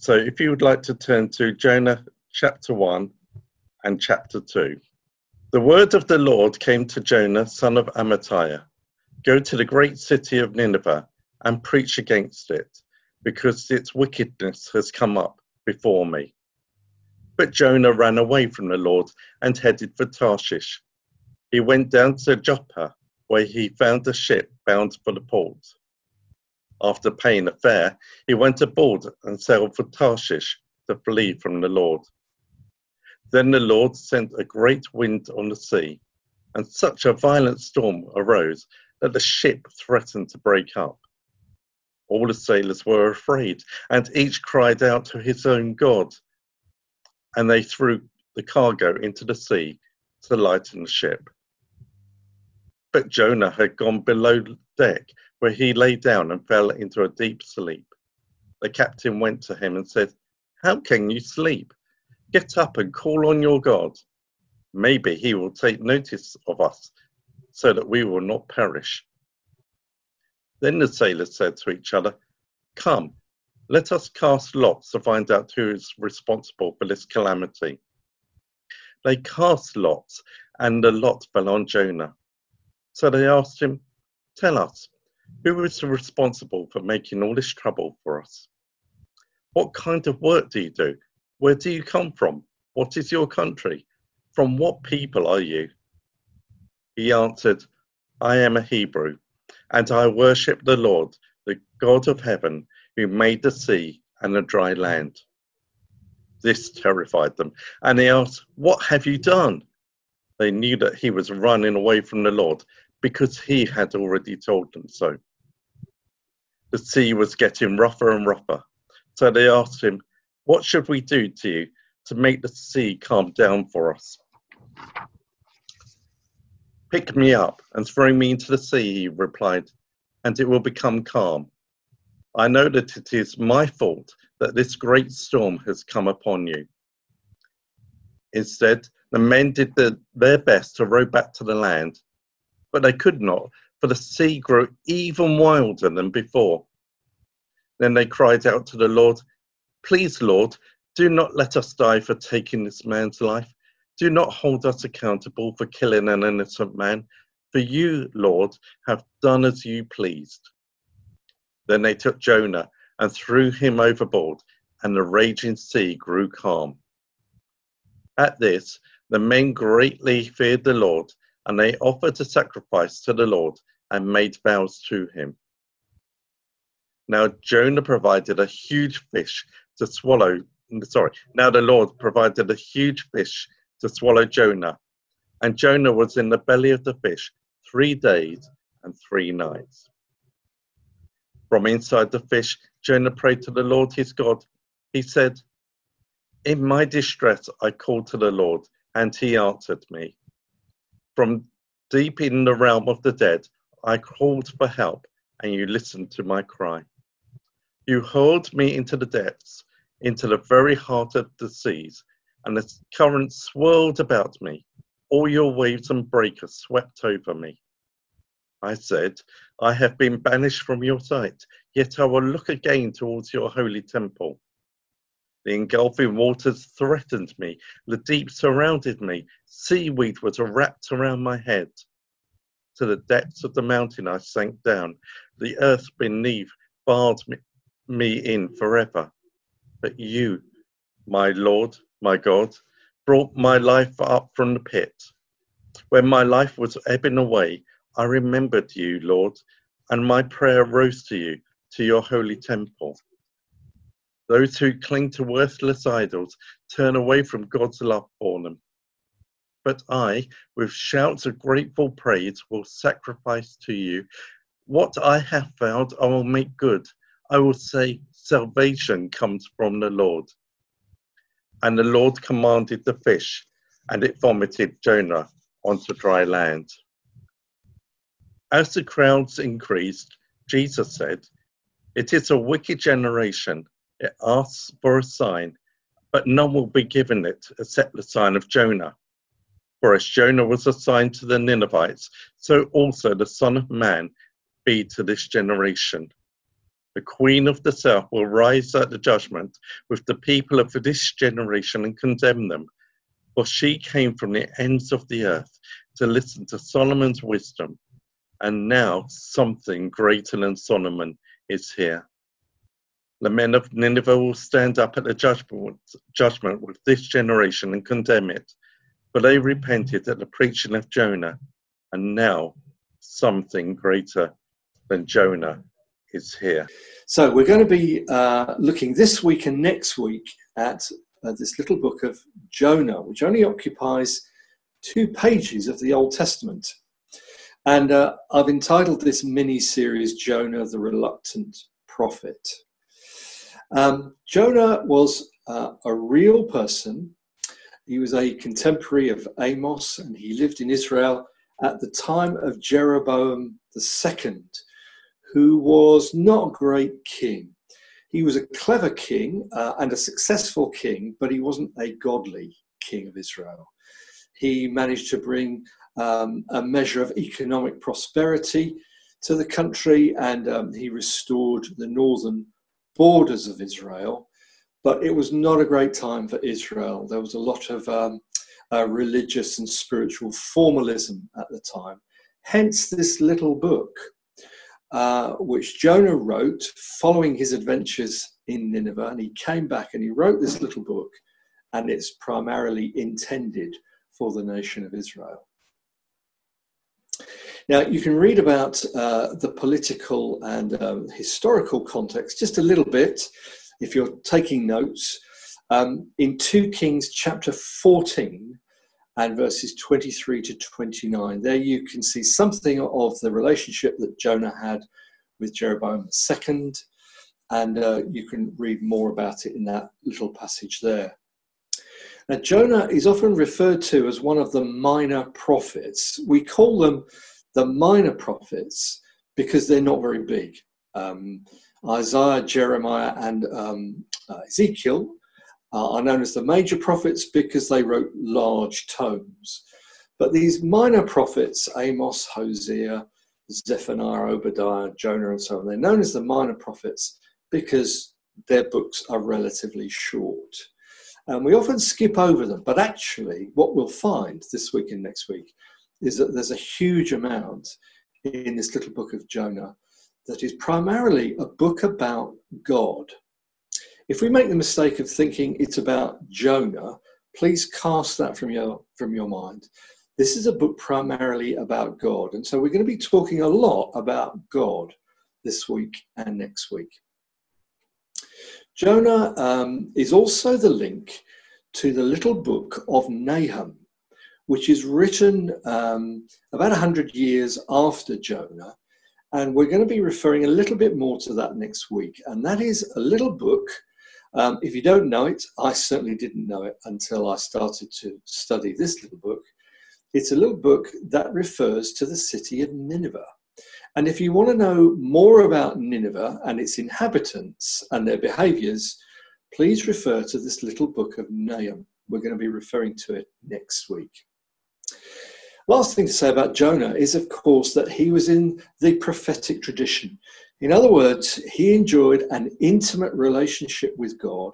So if you would like to turn to Jonah chapter 1 and chapter 2. The word of the Lord came to Jonah, son of Amittai Go to the great city of Nineveh and preach against it, because its wickedness has come up before me. But Jonah ran away from the Lord and headed for Tarshish. He went down to Joppa, where he found a ship bound for the port. After paying a fare, he went aboard and sailed for Tarshish to flee from the Lord. Then the Lord sent a great wind on the sea, and such a violent storm arose that the ship threatened to break up. All the sailors were afraid, and each cried out to his own God. And they threw the cargo into the sea to lighten the ship. But Jonah had gone below deck where he lay down and fell into a deep sleep. The captain went to him and said, How can you sleep? Get up and call on your God. Maybe he will take notice of us so that we will not perish. Then the sailors said to each other, Come, let us cast lots to find out who is responsible for this calamity. They cast lots, and the lot fell on Jonah. So they asked him, Tell us, who is responsible for making all this trouble for us? What kind of work do you do? Where do you come from? What is your country? From what people are you? He answered, I am a Hebrew, and I worship the Lord, the God of heaven, who made the sea and the dry land. This terrified them, and they asked, What have you done? They knew that he was running away from the Lord because he had already told them so. The sea was getting rougher and rougher, so they asked him, What should we do to you to make the sea calm down for us? Pick me up and throw me into the sea, he replied, and it will become calm. I know that it is my fault that this great storm has come upon you. Instead, the men did the, their best to row back to the land but they could not, for the sea grew even wilder than before. Then they cried out to the Lord, Please, Lord, do not let us die for taking this man's life. Do not hold us accountable for killing an innocent man, for you, Lord, have done as you pleased. Then they took Jonah and threw him overboard, and the raging sea grew calm. At this, the men greatly feared the Lord and they offered a sacrifice to the Lord and made vows to him. Now Jonah provided a huge fish to swallow, sorry, now the Lord provided a huge fish to swallow Jonah, and Jonah was in the belly of the fish three days and three nights. From inside the fish, Jonah prayed to the Lord his God. He said, In my distress I called to the Lord, and he answered me. From deep in the realm of the dead, I called for help, and you listened to my cry. You hurled me into the depths, into the very heart of the seas, and the currents swirled about me. All your waves and breakers swept over me. I said, I have been banished from your sight, yet I will look again towards your holy temple. The engulfing waters threatened me. The deep surrounded me. Seaweed was wrapped around my head. To the depths of the mountain I sank down. The earth beneath barred me, me in forever. But you, my Lord, my God, brought my life up from the pit. When my life was ebbing away, I remembered you, Lord, and my prayer rose to you, to your holy temple. Those who cling to worthless idols turn away from God's love for them. But I, with shouts of grateful praise, will sacrifice to you. What I have found, I will make good. I will say, Salvation comes from the Lord. And the Lord commanded the fish, and it vomited Jonah onto dry land. As the crowds increased, Jesus said, It is a wicked generation it asks for a sign, but none will be given it except the sign of Jonah. For as Jonah was a sign to the Ninevites, so also the Son of Man be to this generation. The Queen of the South will rise at the judgment with the people of this generation and condemn them. For she came from the ends of the earth to listen to Solomon's wisdom. And now something greater than Solomon is here. The men of Nineveh will stand up at the judgment, judgment with this generation and condemn it. For they repented at the preaching of Jonah, and now something greater than Jonah is here. So we're going to be uh, looking this week and next week at uh, this little book of Jonah, which only occupies two pages of the Old Testament. And uh, I've entitled this mini series Jonah the Reluctant Prophet. Um, Jonah was uh, a real person. He was a contemporary of Amos and he lived in Israel at the time of Jeroboam II who was not a great king. He was a clever king uh, and a successful king, but he wasn't a godly king of Israel. He managed to bring um, a measure of economic prosperity to the country and um, he restored the northern borders of Israel. But it was not a great time for Israel. There was a lot of um, uh, religious and spiritual formalism at the time. Hence, this little book uh, which Jonah wrote following his adventures in Nineveh. And he came back and he wrote this little book, and it's primarily intended for the nation of Israel. Now, you can read about uh, the political and um, historical context just a little bit if you're taking notes. Um, in 2 Kings chapter 14, and verses 23 to 29. There you can see something of the relationship that Jonah had with Jeroboam II, and uh, you can read more about it in that little passage there. Now, Jonah is often referred to as one of the minor prophets. We call them the minor prophets because they're not very big. Um, Isaiah, Jeremiah, and um, uh, Ezekiel uh, are known as the major prophets because they wrote large tomes. But these minor prophets, Amos, Hosea, Zephaniah, Obadiah, Jonah, and so on, they're known as the minor prophets because their books are relatively short. And we often skip over them, but actually, what we'll find this week and next week is that there's a huge amount in this little book of Jonah that is primarily a book about God if we make the mistake of thinking it's about Jonah, please cast that from your from your mind. This is a book primarily about God, and so we're going to be talking a lot about God this week and next week. Jonah um, is also the link to the little book of Nahum, which is written um, about 100 years after Jonah. And we're going to be referring a little bit more to that next week. And that is a little book um, if you don't know it, I certainly didn't know it until I started to study this little book. It's a little book that refers to the city of Nineveh. And if you want to know more about Nineveh and its inhabitants and their behaviors, please refer to this little book of Nahum. We're going to be referring to it next week. Last thing to say about Jonah is, of course, that he was in the prophetic tradition. In other words, he enjoyed an intimate relationship with God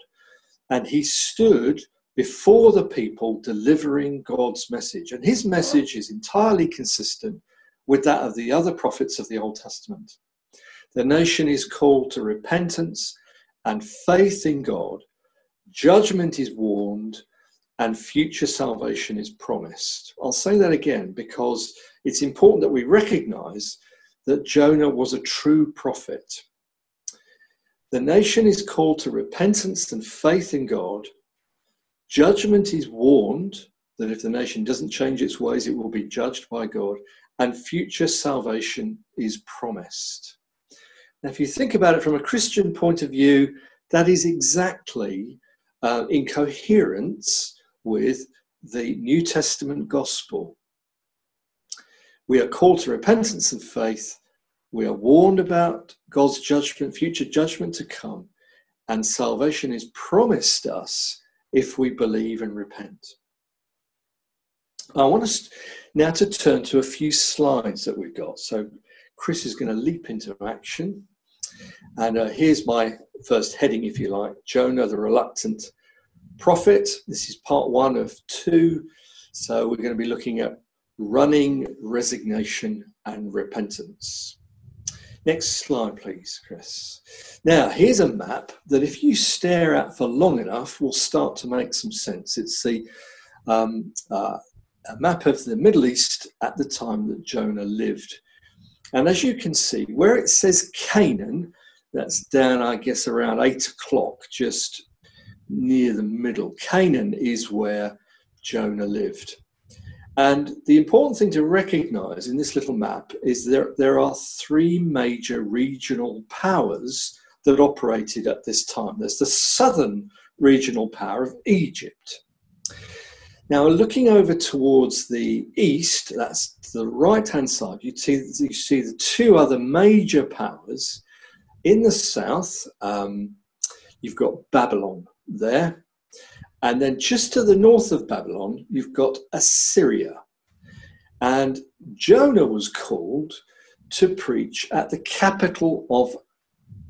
and he stood before the people delivering God's message. And his message is entirely consistent with that of the other prophets of the Old Testament. The nation is called to repentance and faith in God, judgment is warned, and future salvation is promised. I'll say that again because it's important that we recognize that Jonah was a true prophet. The nation is called to repentance and faith in God. Judgment is warned that if the nation doesn't change its ways, it will be judged by God, and future salvation is promised. Now, if you think about it from a Christian point of view, that is exactly uh, in coherence with the New Testament gospel. We are called to repentance and faith. We are warned about God's judgment, future judgment to come, and salvation is promised us if we believe and repent. I want us now to turn to a few slides that we've got. So, Chris is going to leap into action. And uh, here's my first heading, if you like Jonah, the reluctant prophet. This is part one of two. So we're going to be looking at running, resignation, and repentance. Next slide, please, Chris. Now, here's a map that if you stare at for long enough will start to make some sense. It's the um, uh, a map of the Middle East at the time that Jonah lived. And as you can see, where it says Canaan, that's down, I guess, around eight o'clock, just near the middle. Canaan is where Jonah lived. And the important thing to recognize in this little map is that there are three major regional powers that operated at this time. There's the southern regional power of Egypt. Now, looking over towards the east, that's the right hand side, you see, you see the two other major powers. In the south, um, you've got Babylon there. And then just to the north of Babylon, you've got Assyria. And Jonah was called to preach at the capital of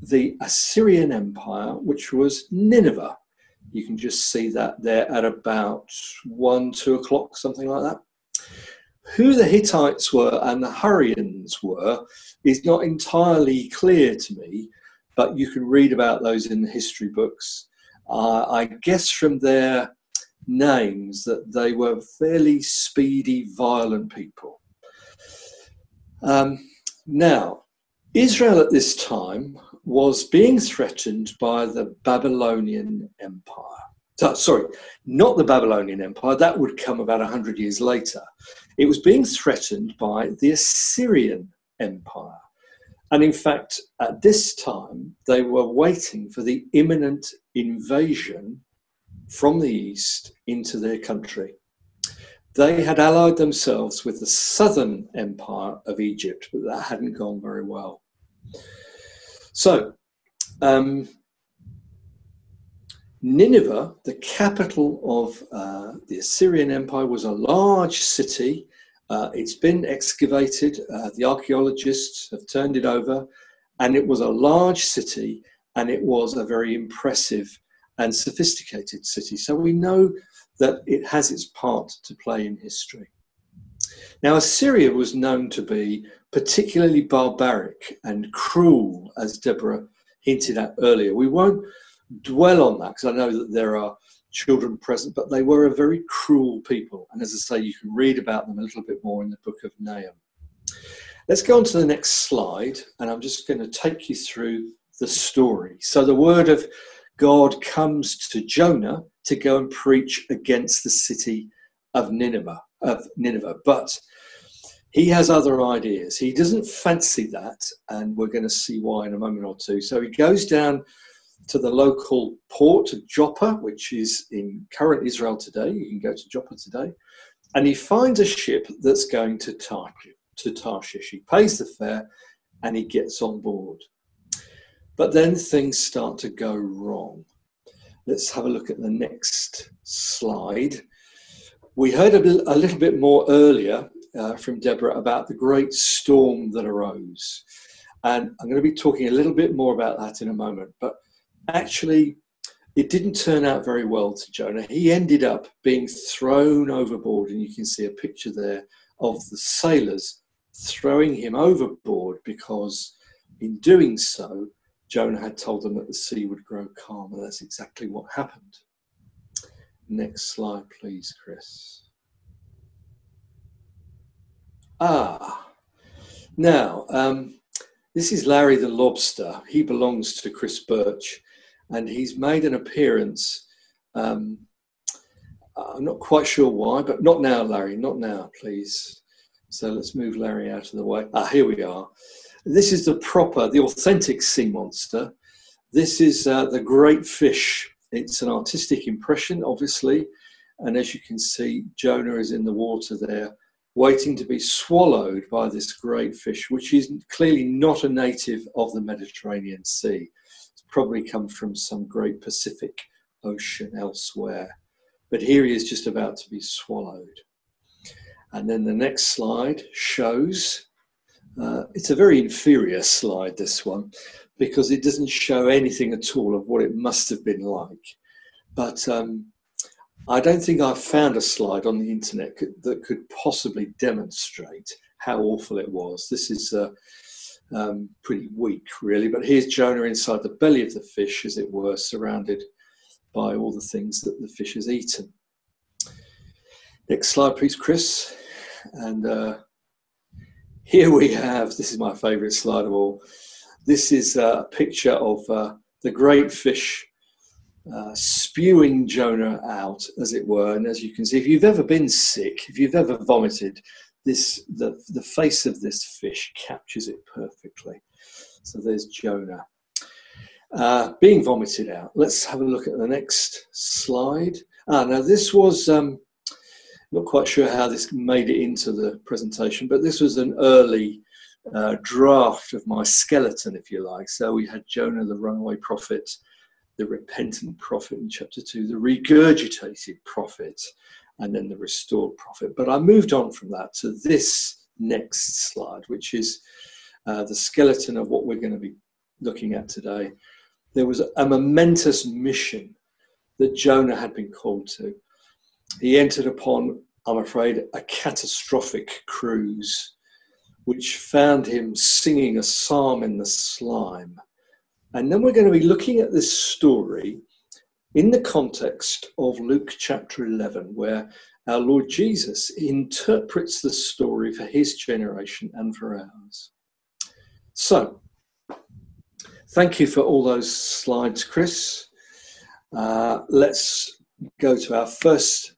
the Assyrian Empire, which was Nineveh. You can just see that there at about one, two o'clock, something like that. Who the Hittites were and the Hurrians were is not entirely clear to me, but you can read about those in the history books. Uh, I guess from their names that they were fairly speedy, violent people. Um, now, Israel at this time was being threatened by the Babylonian Empire. So, sorry, not the Babylonian Empire, that would come about 100 years later. It was being threatened by the Assyrian Empire. And in fact, at this time, they were waiting for the imminent invasion from the east into their country. They had allied themselves with the southern empire of Egypt, but that hadn't gone very well. So, um, Nineveh, the capital of uh, the Assyrian Empire, was a large city. Uh, it's been excavated, uh, the archaeologists have turned it over, and it was a large city and it was a very impressive and sophisticated city. So we know that it has its part to play in history. Now, Assyria was known to be particularly barbaric and cruel, as Deborah hinted at earlier. We won't dwell on that because I know that there are children present, but they were a very cruel people. And as I say, you can read about them a little bit more in the book of Nahum. Let's go on to the next slide, and I'm just going to take you through the story. So, the word of God comes to Jonah to go and preach against the city of Nineveh, of Nineveh. But he has other ideas. He doesn't fancy that, and we're going to see why in a moment or two. So he goes down to the local port of Joppa, which is in current Israel today. You can go to Joppa today, and he finds a ship that's going to Tarshish. To Tarshish, he pays the fare, and he gets on board. But then things start to go wrong. Let's have a look at the next slide. We heard a, little bit more earlier uh, from Deborah about the great storm that arose. And I'm going to be talking a little bit more about that in a moment. But actually, it didn't turn out very well to Jonah. He ended up being thrown overboard, and you can see a picture there of the sailors throwing him overboard because, in doing so, Jonah had told them that the sea would grow calm, and that's exactly what happened. Next slide, please, Chris. Ah, now, um, this is Larry the Lobster. He belongs to Chris Birch, and he's made an appearance. Um, I'm not quite sure why, but not now, Larry, not now, please. So let's move Larry out of the way. Ah, here we are. This is the proper, the authentic sea monster. This is uh, the great fish. It's an artistic impression, obviously. And as you can see, Jonah is in the water there, waiting to be swallowed by this great fish, which is clearly not a native of the Mediterranean Sea. It's probably come from some great Pacific Ocean elsewhere. But here he is just about to be swallowed. And then the next slide shows Uh, it's a very inferior slide, this one, because it doesn't show anything at all of what it must have been like. But um, I don't think I've found a slide on the internet that could possibly demonstrate how awful it was. This is uh, um, pretty weak, really. But here's Jonah inside the belly of the fish, as it were, surrounded by all the things that the fish has eaten. Next slide, please, Chris. And uh, here we have this is my favourite slide of all. This is a picture of uh, the great fish uh, spewing Jonah out, as it were. And as you can see, if you've ever been sick, if you've ever vomited, this the, the face of this fish captures it perfectly. So there's Jonah uh, being vomited out. Let's have a look at the next slide. Ah, now this was um, not quite sure how this made it into the presentation, but this was an early uh, draft of my skeleton, if you like. So we had Jonah, the runaway prophet, the repentant prophet in chapter two, the regurgitated prophet, and then the restored prophet. But I moved on from that to this next slide, which is uh, the skeleton of what we're going to be looking at today. There was a momentous mission that Jonah had been called to. He entered upon, I'm afraid, a catastrophic cruise, which found him singing a psalm in the slime. And then we're going to be looking at this story in the context of Luke chapter 11, where our Lord Jesus interprets the story for his generation and for ours. So, thank you for all those slides, Chris. Uh, let's go to our first,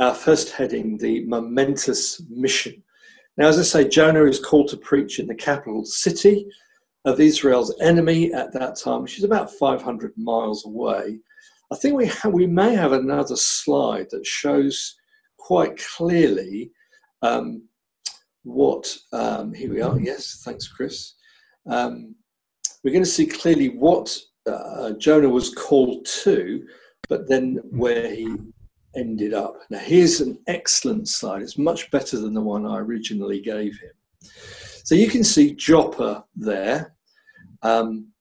our first heading, the momentous mission. Now, as I say, Jonah is called to preach in the capital city of Israel's enemy at that time, which is about 500 miles away. I think we, ha- we may have another slide that shows quite clearly um, what, um, here we are, yes, thanks, Chris. Um, we're going to see clearly what uh, Jonah was called to, but then where he ended up. Now, here's an excellent slide. It's much better than the one I originally gave him. So you can see Joppa there. Um,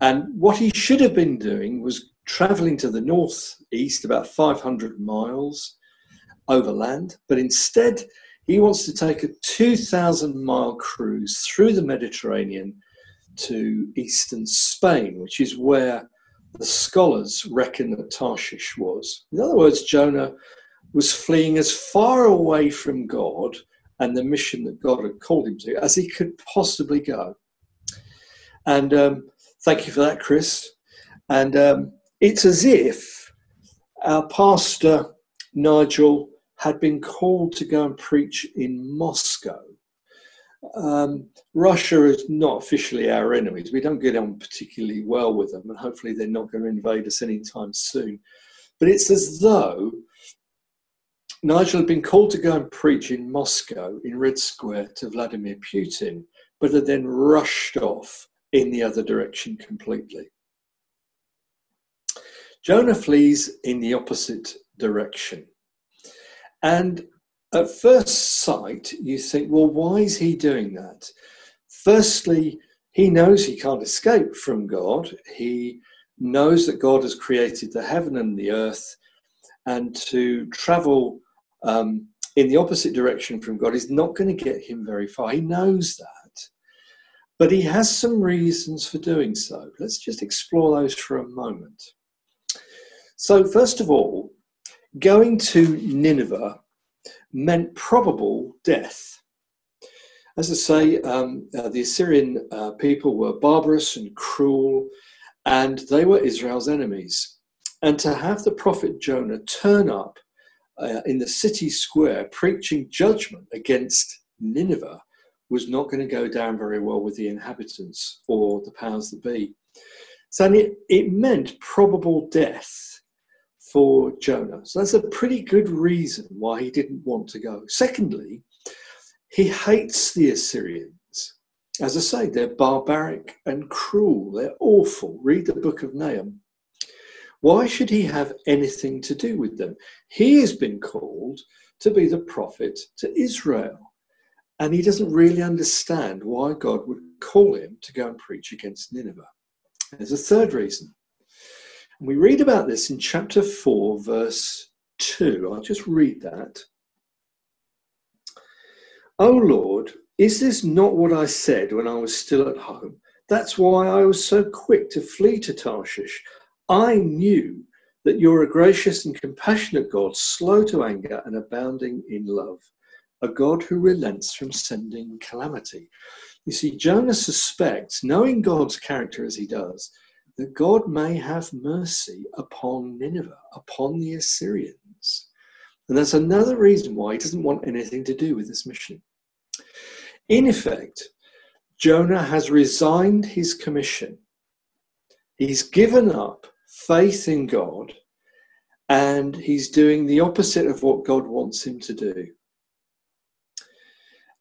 and what he should have been doing was traveling to the northeast about 500 miles overland, but instead he wants to take a 2,000 mile cruise through the Mediterranean to eastern Spain, which is where the scholars reckon that Tarshish was. In other words, Jonah was fleeing as far away from God and the mission that God had called him to as he could possibly go. And um, thank you for that, Chris. And um, it's as if our pastor, Nigel, had been called to go and preach in Moscow. Um, Russia is not officially our enemies. We don't get on particularly well with them, and hopefully they're not going to invade us anytime soon. But it's as though Nigel had been called to go and preach in Moscow, in Red Square, to Vladimir Putin, but had then rushed off in the other direction completely. Jonah flees in the opposite direction. And at first sight, you think, well, why is he doing that? Firstly, he knows he can't escape from God. He knows that God has created the heaven and the earth, and to travel um, in the opposite direction from God is not going to get him very far. He knows that. But he has some reasons for doing so. Let's just explore those for a moment. So, first of all, going to Nineveh meant probable death. As I say, um, uh, the Assyrian uh, people were barbarous and cruel, and they were Israel's enemies. And to have the prophet Jonah turn up uh, in the city square preaching judgment against Nineveh was not going to go down very well with the inhabitants or the powers that be. So it, it meant probable death for Jonah. So that's a pretty good reason why he didn't want to go. Secondly, he hates the Assyrians. As I say, they're barbaric and cruel. They're awful. Read the book of Nahum. Why should he have anything to do with them? He has been called to be the prophet to Israel. And he doesn't really understand why God would call him to go and preach against Nineveh. There's a third reason. And we read about this in chapter 4, verse 2. I'll just read that. O Lord, is this not what I said when I was still at home? That's why I was so quick to flee to Tarshish. I knew that you're a gracious and compassionate God, slow to anger and abounding in love, a God who relents from sending calamity. You see, Jonah suspects, knowing God's character as he does, that God may have mercy upon Nineveh, upon the Assyrians. And that's another reason why he doesn't want anything to do with this mission. In effect, Jonah has resigned his commission. He's given up faith in God and he's doing the opposite of what God wants him to do.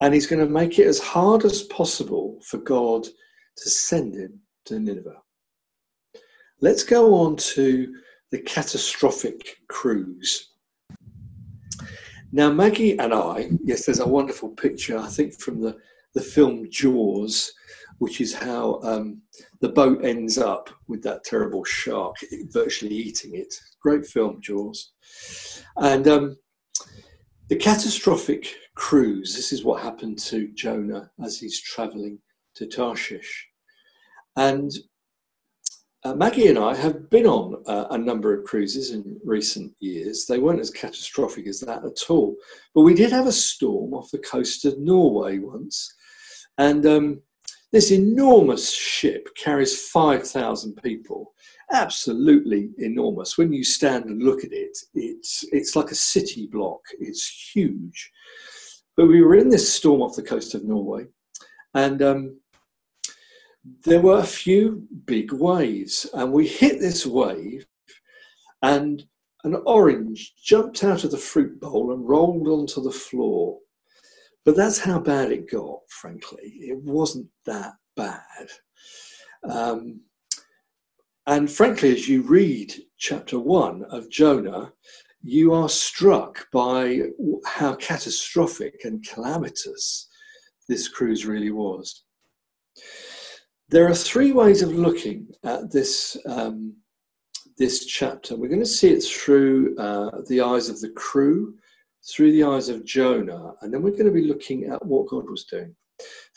And he's going to make it as hard as possible for God to send him to Nineveh. Let's go on to the catastrophic cruise. Now, Maggie and I, yes, there's a wonderful picture, I think, from the, the film Jaws, which is how um, the boat ends up with that terrible shark virtually eating it. Great film, Jaws. And um, the catastrophic cruise this is what happened to Jonah as he's traveling to Tarshish. And uh, Maggie and I have been on uh, a number of cruises in recent years. They weren't as catastrophic as that at all. But we did have a storm off the coast of Norway once. And um, this enormous ship carries 5,000 people. Absolutely enormous. When you stand and look at it, it's, it's like a city block, it's huge. But we were in this storm off the coast of Norway. And um, there were a few big waves, and we hit this wave, and an orange jumped out of the fruit bowl and rolled onto the floor. But that's how bad it got, frankly. It wasn't that bad. Um, and frankly, as you read chapter one of Jonah, you are struck by how catastrophic and calamitous this cruise really was. There are three ways of looking at this um, this chapter. We're going to see it through uh, the eyes of the crew, through the eyes of Jonah, and then we're going to be looking at what God was doing.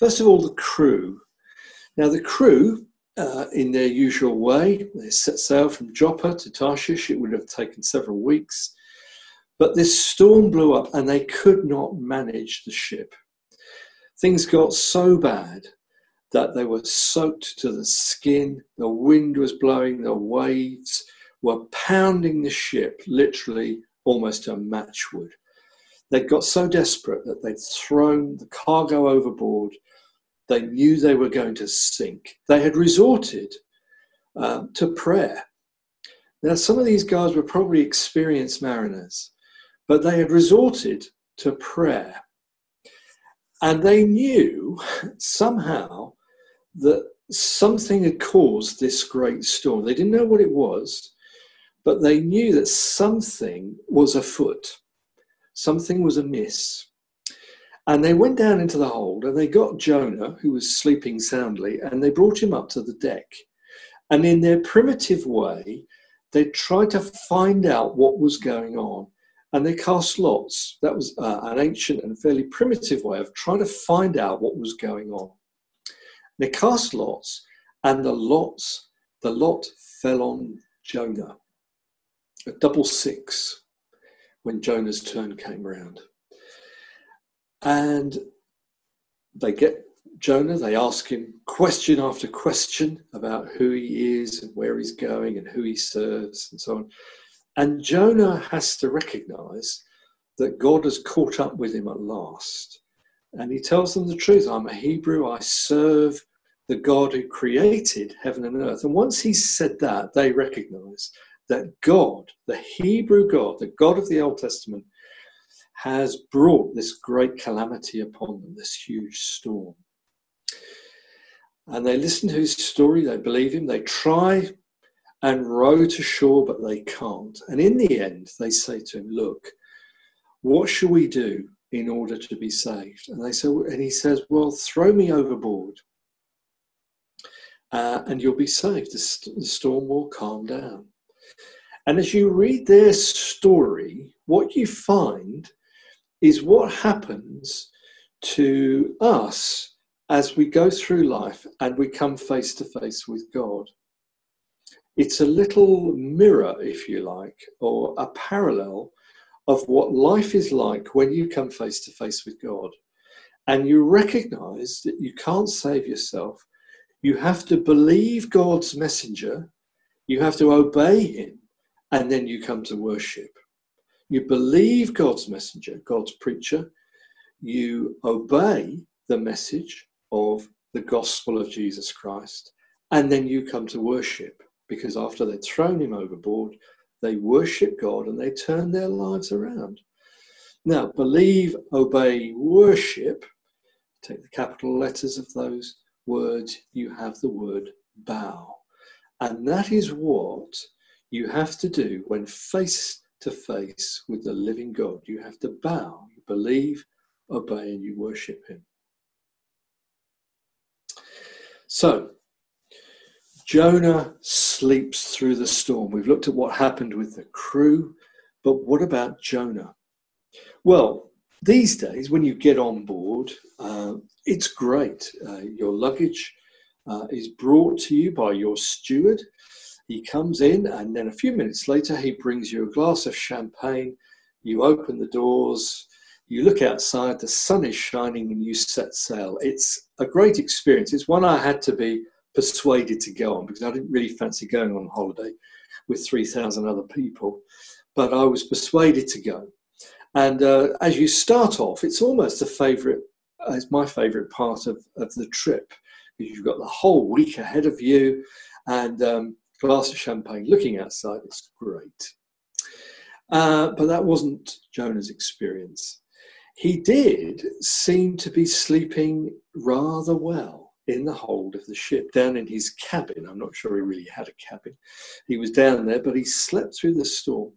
First of all, the crew. Now, the crew, uh, in their usual way, they set sail from Joppa to Tarshish. It would have taken several weeks. But this storm blew up and they could not manage the ship. Things got so bad that they were soaked to the skin. The wind was blowing, the waves were pounding the ship, literally almost to matchwood. They'd got so desperate that they'd thrown the cargo overboard. They knew they were going to sink. They had resorted um, to prayer. Now, some of these guys were probably experienced mariners, but they had resorted to prayer. And they knew somehow that something had caused this great storm. They didn't know what it was, but they knew that something was afoot, something was amiss. And they went down into the hold and they got Jonah, who was sleeping soundly, and they brought him up to the deck. And in their primitive way, they tried to find out what was going on. And they cast lots. That was uh, an ancient and fairly primitive way of trying to find out what was going on. They cast lots, and the lots, the lot fell on Jonah. A double six when Jonah's turn came round. And they get Jonah, they ask him question after question about who he is and where he's going and who he serves and so on. And Jonah has to recognize that God has caught up with him at last. And he tells them the truth I'm a Hebrew, I serve the God who created heaven and earth. And once he said that, they recognize that God, the Hebrew God, the God of the Old Testament, has brought this great calamity upon them, this huge storm. And they listen to his story, they believe him, they try and row to shore, but they can't. And in the end, they say to him, Look, what shall we do in order to be saved? And they say, and he says, well, throw me overboard. Uh, and you'll be saved. The, st- the storm will calm down. And as you read their story, what you find is what happens to us as we go through life and we come face to face with God. It's a little mirror, if you like, or a parallel of what life is like when you come face to face with God. And you recognize that you can't save yourself. You have to believe God's messenger, you have to obey him, and then you come to worship. You believe God's messenger, God's preacher, you obey the message of the gospel of Jesus Christ, and then you come to worship because after they'd thrown him overboard, they worship God and they turn their lives around. Now, believe, obey, worship, take the capital letters of those words, you have the word bow. And that is what you have to do when face to face with the living God. You have to bow, you believe, obey, and you worship Him. So, Jonah sleeps through the storm. We've looked at what happened with the crew, but what about Jonah? Well, these days, when you get on board, uh, it's great. Uh, your luggage uh, is brought to you by your steward. He comes in, and then a few minutes later, he brings you a glass of champagne. You open the doors, you look outside, the sun is shining, and you set sail. It's a great experience. It's one I had to be persuaded to go on because I didn't really fancy going on holiday with 3,000 other people, but I was persuaded to go. And uh, as you start off, it's almost a favourite, uh, it's my favourite part of, of the trip because you've got the whole week ahead of you and um, glass of champagne looking outside. It's great. Uh, but that wasn't Jonah's experience. He did seem to be sleeping rather well in the hold of the ship, down in his cabin. I'm not sure he really had a cabin. He was down there, but he slept through the storm.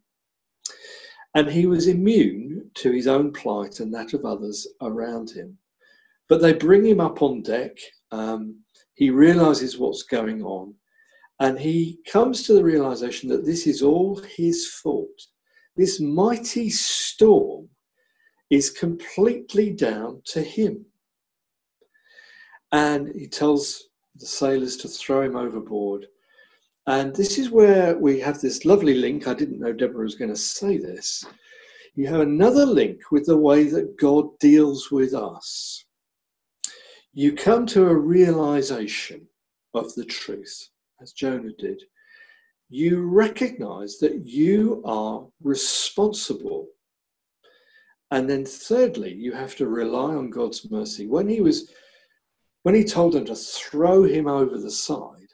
And he was immune to his own plight and that of others around him. But they bring him up on deck. Um, he realizes what's going on. And he comes to the realization that this is all his fault. This mighty storm is completely down to him. And he tells the sailors to throw him overboard. And this is where we have this lovely link. I didn't know Deborah was going to say this. You have another link with the way that God deals with us. You come to a realization of the truth, as Jonah did. You recognize that you are responsible and then thirdly, you have to rely on God's mercy. When he was when he told them to throw him over the side,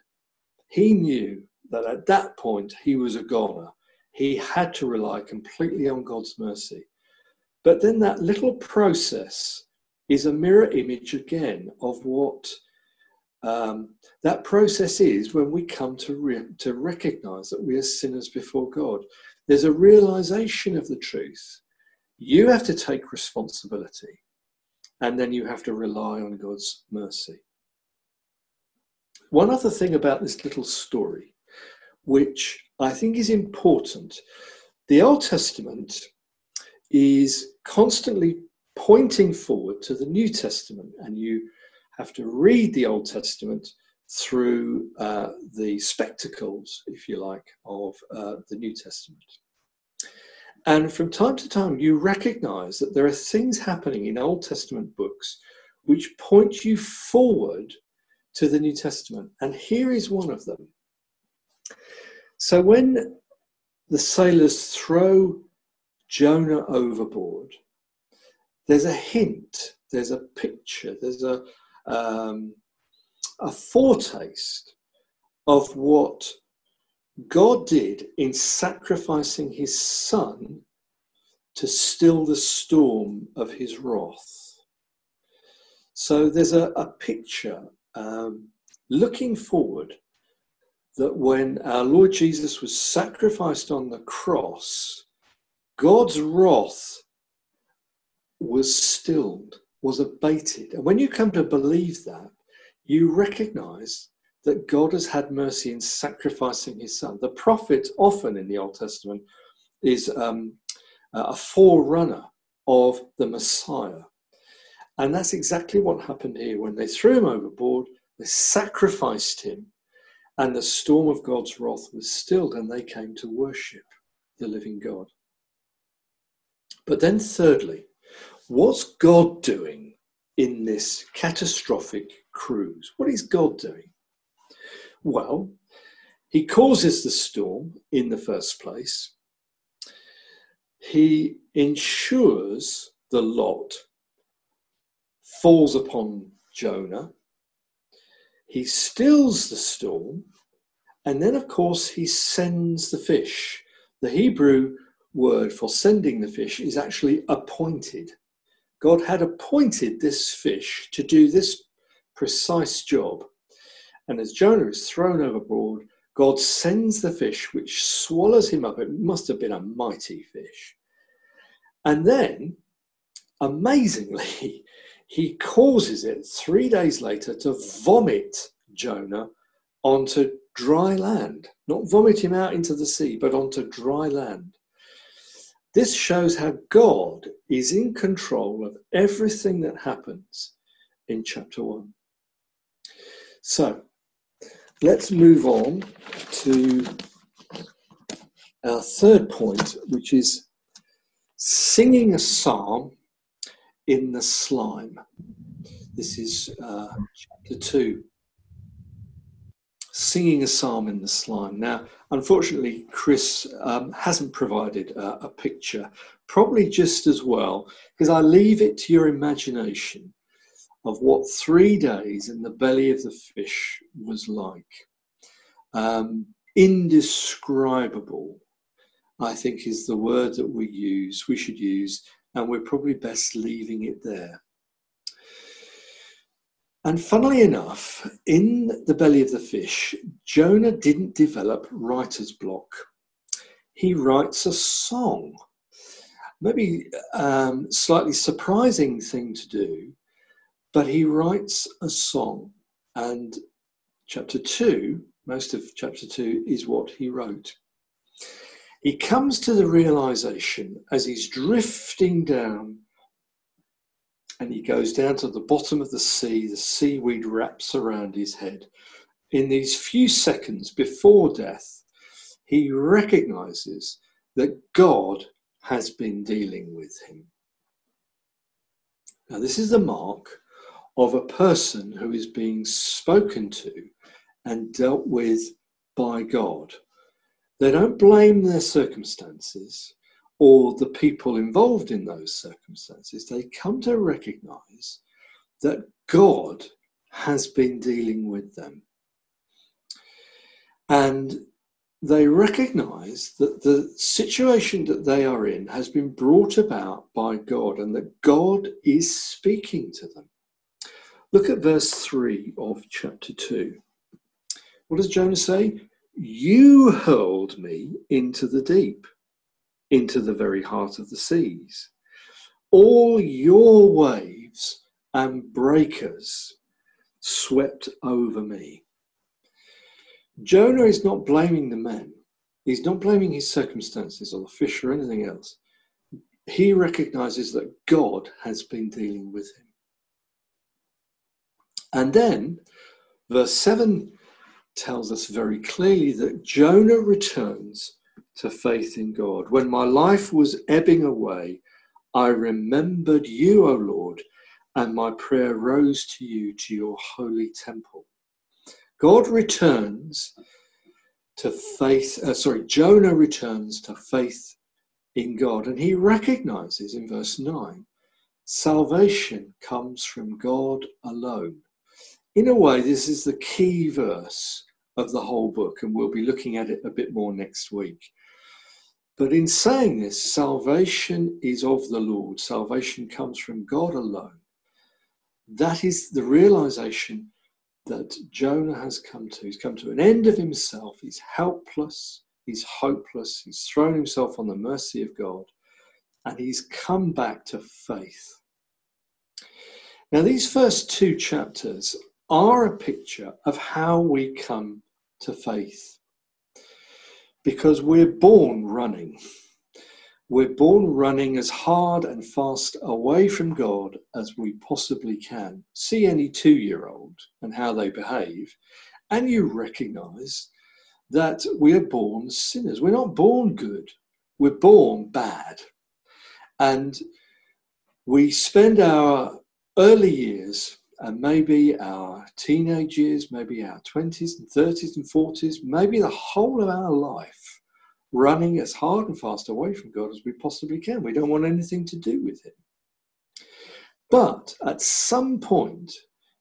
he knew that at that point he was a goner. He had to rely completely on God's mercy. But then that little process is a mirror image again of what um, that process is when we come to, re- to recognize that we are sinners before God. There's a realization of the truth you have to take responsibility and then you have to rely on God's mercy. One other thing about this little story, which I think is important the Old Testament is constantly pointing forward to the New Testament, and you have to read the Old Testament through uh, the spectacles, if you like, of uh, the New Testament. And from time to time, you recognize that there are things happening in Old Testament books which point you forward to the New Testament. And here is one of them. So when the sailors throw Jonah overboard, there's a hint, there's a picture, there's a, um, a foretaste of what God did in sacrificing his son to still the storm of his wrath. So there's a, a picture um, looking forward that when our Lord Jesus was sacrificed on the cross, God's wrath was stilled, was abated. And when you come to believe that, you recognize that God has had mercy in sacrificing his son. The prophet, often in the Old Testament, is um, a forerunner of the Messiah. And that's exactly what happened here. When they threw him overboard, they sacrificed him, and the storm of God's wrath was stilled, and they came to worship the living God. But then, thirdly, what's God doing in this catastrophic cruise? What is God doing? Well, he causes the storm in the first place. He ensures the lot falls upon Jonah. He stills the storm. And then, of course, he sends the fish. The Hebrew word for sending the fish is actually appointed. God had appointed this fish to do this precise job. And as Jonah is thrown overboard, God sends the fish, which swallows him up. It must have been a mighty fish. And then, amazingly, he causes it three days later to vomit Jonah onto dry land. Not vomit him out into the sea, but onto dry land. This shows how God is in control of everything that happens in chapter 1. So, let's move on to our third point, which is singing a psalm in the slime. This is uh, chapter 2. Singing a psalm in the slime. Now, unfortunately, Chris um, hasn't provided a, a picture, probably just as well, because I leave it to your imagination of what three days in the belly of the fish was like. Um, indescribable, I think, is the word that we use, we should use and we're probably best leaving it there. And funnily enough, in the belly of the fish, Jonah didn't develop writer's block. He writes a song. Maybe um, slightly surprising thing to do, but he writes a song. And chapter two, most of chapter two, is what he wrote he comes to the realization as he's drifting down and he goes down to the bottom of the sea, the seaweed wraps around his head. In these few seconds before death, he recognizes that God has been dealing with him. Now, this is the mark of a person who is being spoken to and dealt with by God. They don't blame their circumstances or the people involved in those circumstances. They come to recognize that God has been dealing with them. And they recognize that the situation that they are in has been brought about by God and that God is speaking to them. Look at verse 3 of chapter 2. What does Jonah say? You hurled me into the deep, into the very heart of the seas. All your waves and breakers swept over me. Jonah is not blaming the men. He's not blaming his circumstances or the fish or anything else. He recognizes that God has been dealing with him. And then, verse 7 tells us very clearly that Jonah returns to faith in God. When my life was ebbing away, I remembered you, O Lord, and my prayer rose to you, to your holy temple. God returns to faith, uh, sorry, Jonah returns to faith in God, and he recognizes in verse 9 salvation comes from God alone. In a way, this is the key verse of the whole book, and we'll be looking at it a bit more next week. But in saying this, salvation is of the Lord, salvation comes from God alone. That is the realization that Jonah has come to. He's come to an end of himself, he's helpless, he's hopeless, he's thrown himself on the mercy of God. and he's come back to faith. Now, these first two chapters are a picture of how we come to faith because we're born running. We're born running as hard and fast away from God as we possibly can. See any two year old and how they behave, and you recognize that we are born sinners. We're not born good, we're born bad. And we spend our early years and maybe our teenage years, maybe our 20s and 30s and 40s, maybe the whole of our life running as hard and fast away from God as we possibly can. We don't want anything to do with Him. But at some point,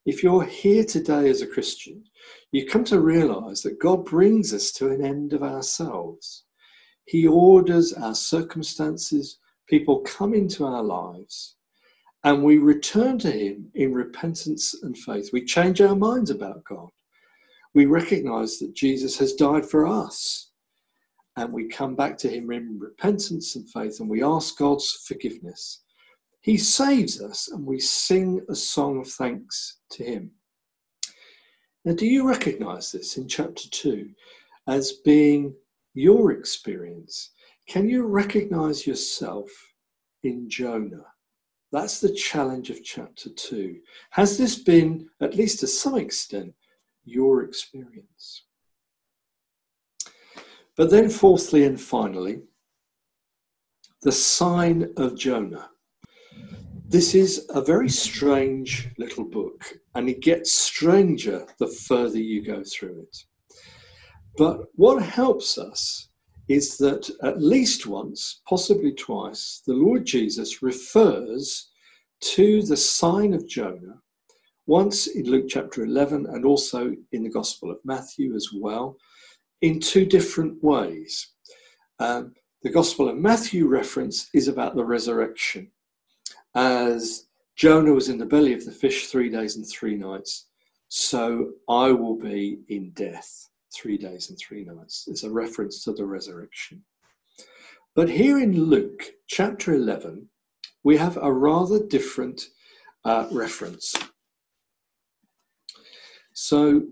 if you're here today as a Christian, you come to realize that God brings us to an end of ourselves. He orders our circumstances, people come into our lives, and we return to Him in repentance and faith. We change our minds about God. We recognize that Jesus has died for us and we come back to Him in repentance and faith and we ask God's forgiveness. He saves us and we sing a song of thanks to Him. Now, do you recognize this in chapter 2 as being your experience? Can you recognize yourself in Jonah? That's the challenge of chapter 2. Has this been, at least to some extent, your experience? But then, fourthly and finally, the sign of Jonah. This is a very strange little book, and it gets stranger the further you go through it. But what helps us is that at least once, possibly twice, the Lord Jesus refers to the sign of Jonah, once in Luke chapter 11 and also in the Gospel of Matthew as well, in two different ways. Um, the Gospel of Matthew reference is about the resurrection. As Jonah was in the belly of the fish three days and three nights, so I will be in death three days and three nights. It's a reference to the resurrection. But here in Luke chapter 11, we have a rather different uh, reference. So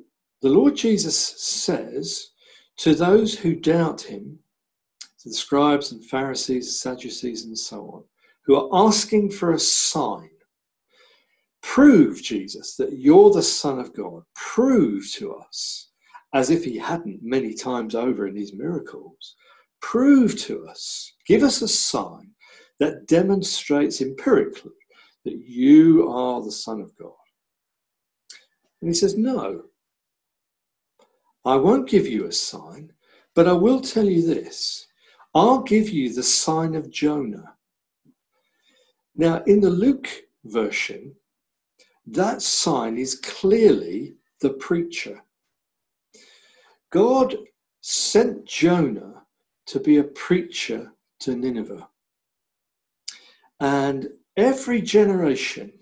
the Lord Jesus says, to those who doubt him, to the scribes and Pharisees, Sadducees, and so on, who are asking for a sign, prove, Jesus, that you're the Son of God. Prove to us, as if he hadn't many times over in his miracles, prove to us, give us a sign that demonstrates empirically that you are the Son of God. And he says, No, I won't give you a sign, but I will tell you this I'll give you the sign of Jonah. Now, in the Luke version, that sign is clearly the preacher. God sent Jonah to be a preacher to Nineveh. And every generation,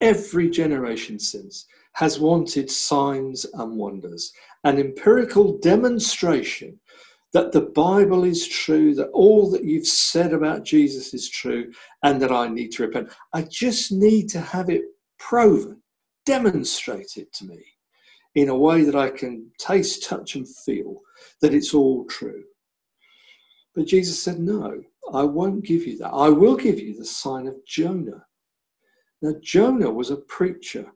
every generation since, has wanted signs and wonders an empirical demonstration that the Bible is true, that all that you've said about Jesus is true, and that I need to repent. I just need to have it proven, demonstrated to me in a way that I can taste, touch, and feel that it's all true. But Jesus said, No, I won't give you that. I will give you the sign of Jonah. Now, Jonah was a preacher.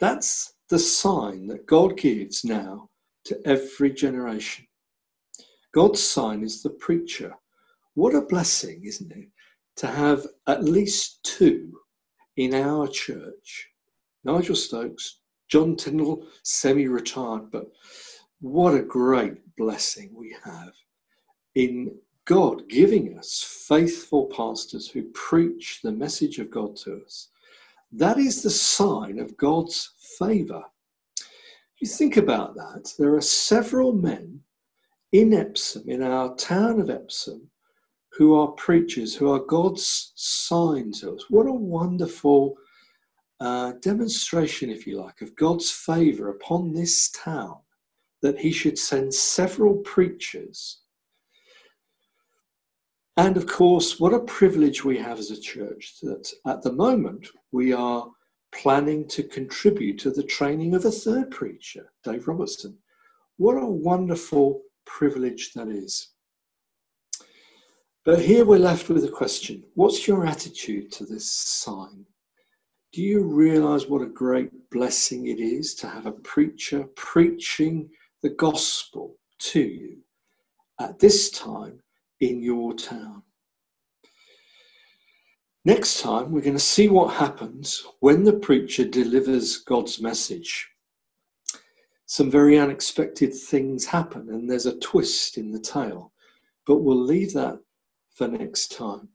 That's the sign that God gives now to every generation. God's sign is the preacher. What a blessing, isn't it, to have at least two in our church. Nigel Stokes, John Tyndall, semi retired, but what a great blessing we have in God giving us faithful pastors who preach the message of God to us. That is the sign of God's favour If you think about that, there are several men in Epsom, in our town of Epsom, who are preachers, who are God's sign to us. What a wonderful demonstration, if you like, of God's favour upon this town that He should send several preachers And of course, what a privilege we have as a church that at the moment we are planning to contribute to the training of a third preacher, Dave Robertson. What a wonderful privilege that is. But here we're left with a question What's your attitude to this sign? Do you realize what a great blessing it is to have a preacher preaching the gospel to you at this time in your town? Next time, we're going to see what happens when the preacher delivers God's message. Some very unexpected things happen, and there's a twist in the tale, but we'll leave that for next time.